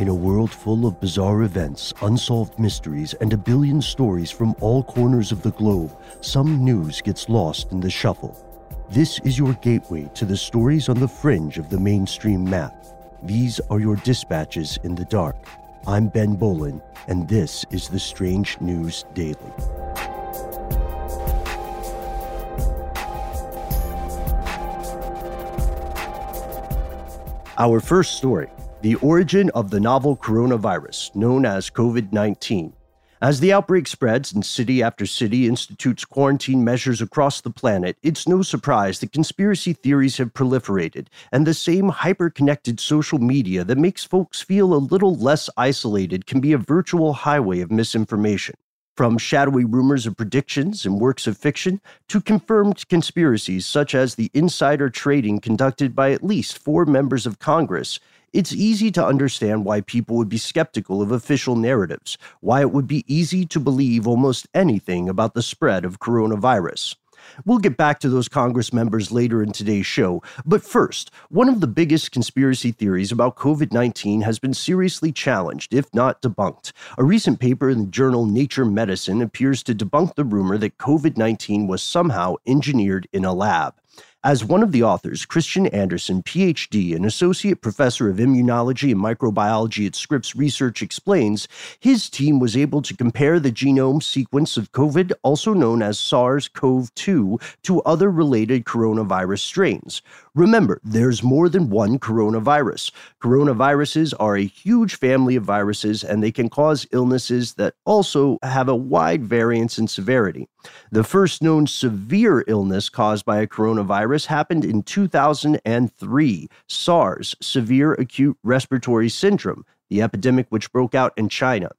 In a world full of bizarre events, unsolved mysteries, and a billion stories from all corners of the globe, some news gets lost in the shuffle. This is your gateway to the stories on the fringe of the mainstream map. These are your dispatches in the dark. I'm Ben Bowlin, and this is the Strange News Daily. Our first story the origin of the novel coronavirus, known as COVID 19. As the outbreak spreads and city after city institutes quarantine measures across the planet, it's no surprise that conspiracy theories have proliferated, and the same hyper connected social media that makes folks feel a little less isolated can be a virtual highway of misinformation. From shadowy rumors of predictions and works of fiction to confirmed conspiracies such as the insider trading conducted by at least four members of Congress, it's easy to understand why people would be skeptical of official narratives, why it would be easy to believe almost anything about the spread of coronavirus. We'll get back to those Congress members later in today's show. But first, one of the biggest conspiracy theories about COVID 19 has been seriously challenged, if not debunked. A recent paper in the journal Nature Medicine appears to debunk the rumor that COVID 19 was somehow engineered in a lab. As one of the authors, Kristian Andersen, PhD, an associate professor of immunology and microbiology at Scripps Research, explains, his team was able to compare the genome sequence of COVID, also known as SARS CoV 2, to other related coronavirus strains. Remember, there's more than one coronavirus. Coronaviruses are a huge family of viruses, and they can cause illnesses that also have a wide variance in severity. The first known severe illness caused by a coronavirus happened in 2003 SARS, Severe Acute Respiratory Syndrome, the epidemic which broke out in China.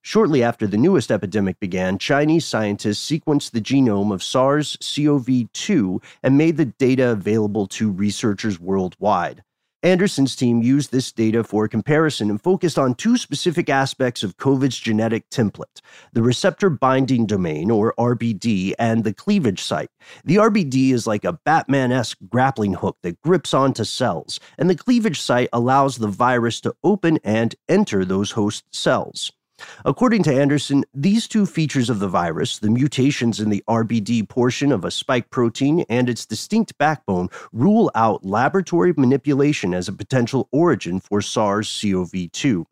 Shortly after the newest epidemic began, Chinese scientists sequenced the genome of SARS CoV 2 and made the data available to researchers worldwide. Andersen's team used this data for comparison and focused on two specific aspects of COVID's genetic template the receptor binding domain, or RBD, and the cleavage site. The RBD is like a Batman esque grappling hook that grips onto cells, and the cleavage site allows the virus to open and enter those host cells. According to Andersen, these two features of the virus, the mutations in the RBD portion of a spike protein and its distinct backbone, rule out laboratory manipulation as a potential origin for SARS CoV 2.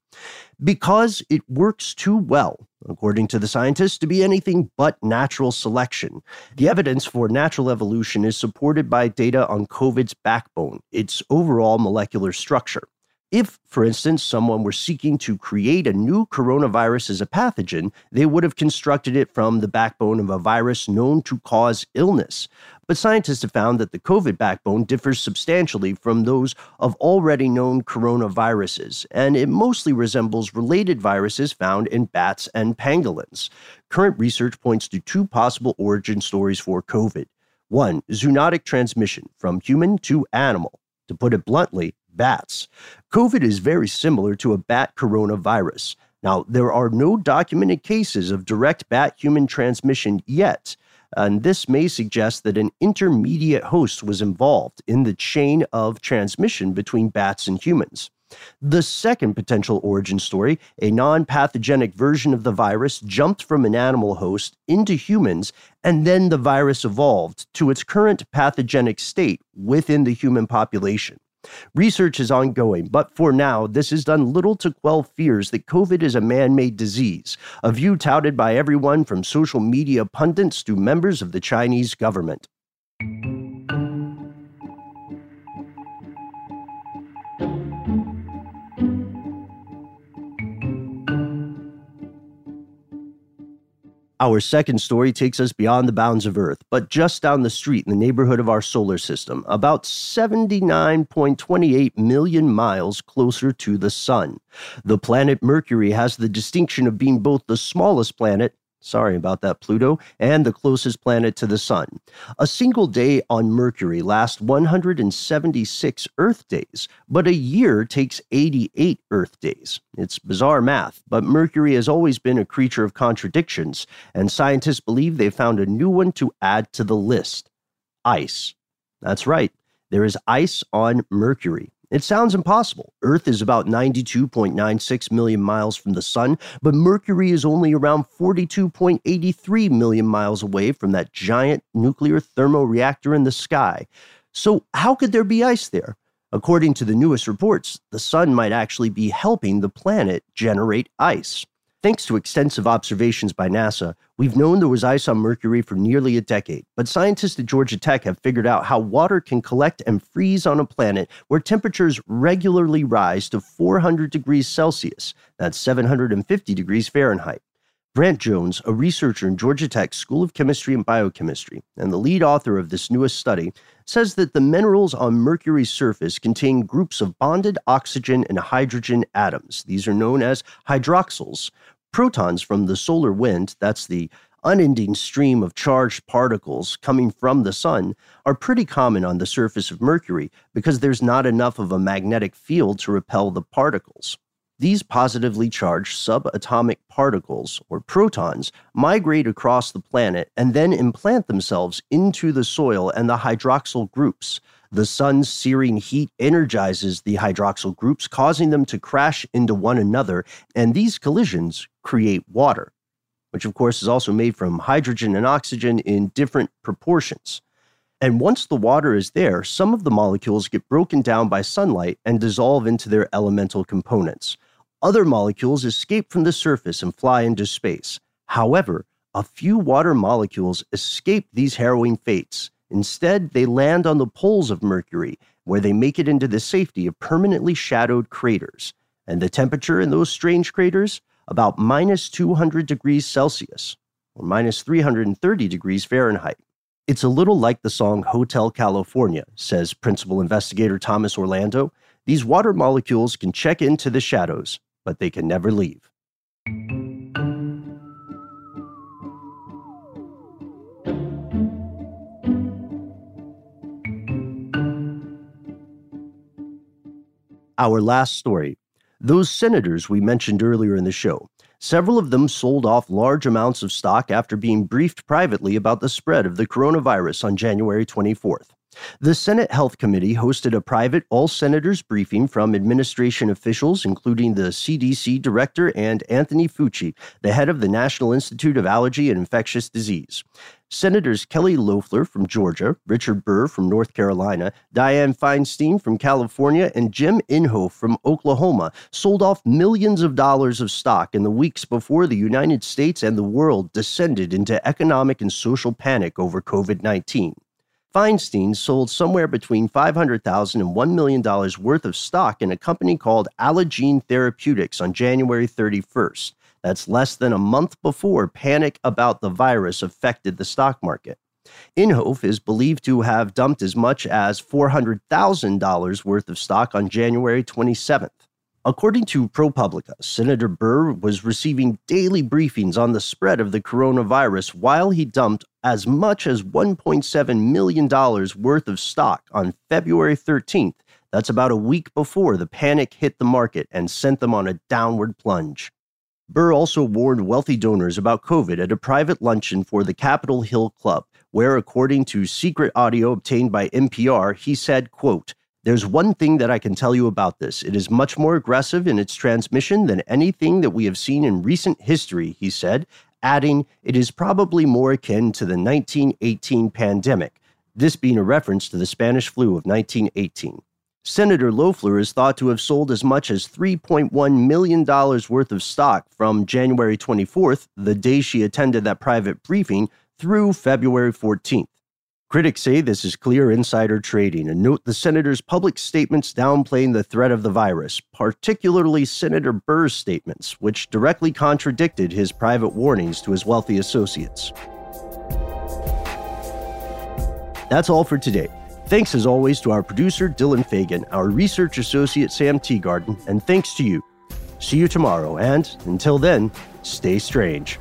Because it works too well, according to the scientists, to be anything but natural selection. The evidence for natural evolution is supported by data on COVID's backbone, its overall molecular structure. If, for instance, someone were seeking to create a new coronavirus as a pathogen, they would have constructed it from the backbone of a virus known to cause illness. but scientists have found that the COVID backbone differs substantially from those of already known coronaviruses, and it mostly resembles related viruses found in bats and pangolins. Current research points to two possible origin stories for COVID. One, zoonotic transmission from human to animal. To put it bluntly, bats. COVID is very similar to a bat coronavirus. Now, there are no documented cases of direct bat human transmission yet, and this may suggest that an intermediate host was involved in the chain of transmission between bats and humans. The second potential origin story, a non pathogenic version of the virus, jumped from an animal host into humans, and then the virus evolved to its current pathogenic state within the human population. Research is ongoing, but for now, this has done little to quell fears that COVID is a man made disease, a view touted by everyone from social media pundits to members of the Chinese government. Our second story takes us beyond the bounds of Earth, but just down the street in the neighborhood of our solar system, about 79.28 million miles closer to the Sun. The planet Mercury has the distinction of being both the smallest planet Sorry about that, Pluto, and the closest planet to the Sun. A single day on Mercury lasts 176 Earth days, but a year takes 88 Earth days. It's bizarre math, but Mercury has always been a creature of contradictions, and scientists believe they found a new one to add to the list ice. That's right, there is ice on Mercury. It sounds impossible. Earth is about 92.96 million miles from the sun, but Mercury is only around 42.83 million miles away from that giant nuclear thermoreactor in the sky. So, how could there be ice there? According to the newest reports, the sun might actually be helping the planet generate ice. Thanks to extensive observations by NASA, we've known there was ice on Mercury for nearly a decade, but scientists at Georgia Tech have figured out how water can collect and freeze on a planet where temperatures regularly rise to 400 degrees Celsius, that's 750 degrees Fahrenheit. Brant Jones, a researcher in Georgia Tech's School of Chemistry and Biochemistry, and the lead author of this newest study, says that the minerals on Mercury's surface contain groups of bonded oxygen and hydrogen atoms. These are known as hydroxyls. Protons from the solar wind, that's the unending stream of charged particles coming from the sun, are pretty common on the surface of Mercury because there's not enough of a magnetic field to repel the particles. These positively charged subatomic particles, or protons, migrate across the planet and then implant themselves into the soil and the hydroxyl groups. The sun's searing heat energizes the hydroxyl groups, causing them to crash into one another, and these collisions create water, which of course is also made from hydrogen and oxygen in different proportions. And once the water is there, some of the molecules get broken down by sunlight and dissolve into their elemental components. Other molecules escape from the surface and fly into space. However, a few water molecules escape these harrowing fates. Instead, they land on the poles of Mercury, where they make it into the safety of permanently shadowed craters. And the temperature in those strange craters? About minus 200 degrees Celsius, or minus 330 degrees Fahrenheit. It's a little like the song Hotel California, says principal investigator Thomas Orlando. These water molecules can check into the shadows, but they can never leave. Our last story. Those senators we mentioned earlier in the show, several of them sold off large amounts of stock after being briefed privately about the spread of the coronavirus on January 24th. The Senate Health Committee hosted a private all senators briefing from administration officials, including the CDC director and Anthony Fauci, the head of the National Institute of Allergy and Infectious Disease. Senators Kelly Loeffler from Georgia, Richard Burr from North Carolina, Dianne Feinstein from California, and Jim Inhofe from Oklahoma sold off millions of dollars of stock in the weeks before the United States and the world descended into economic and social panic over COVID 19. Feinstein sold somewhere between $500,000 and $1 million worth of stock in a company called Allogene Therapeutics on January 31st. That's less than a month before panic about the virus affected the stock market. Inhofe is believed to have dumped as much as $400,000 worth of stock on January 27th. According to ProPublica, Senator Burr was receiving daily briefings on the spread of the coronavirus while he dumped as much as $1.7 million worth of stock on February 13th. That's about a week before the panic hit the market and sent them on a downward plunge. Burr also warned wealthy donors about COVID at a private luncheon for the Capitol Hill Club, where, according to secret audio obtained by NPR, he said, quote, there's one thing that I can tell you about this. It is much more aggressive in its transmission than anything that we have seen in recent history, he said, adding, it is probably more akin to the 1918 pandemic, this being a reference to the Spanish flu of 1918. Senator Loeffler is thought to have sold as much as $3.1 million worth of stock from January 24th, the day she attended that private briefing, through February 14th. Critics say this is clear insider trading and note the senator's public statements downplaying the threat of the virus, particularly Senator Burr's statements, which directly contradicted his private warnings to his wealthy associates. That's all for today. Thanks as always to our producer, Dylan Fagan, our research associate, Sam Teagarden, and thanks to you. See you tomorrow, and until then, stay strange.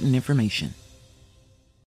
important information.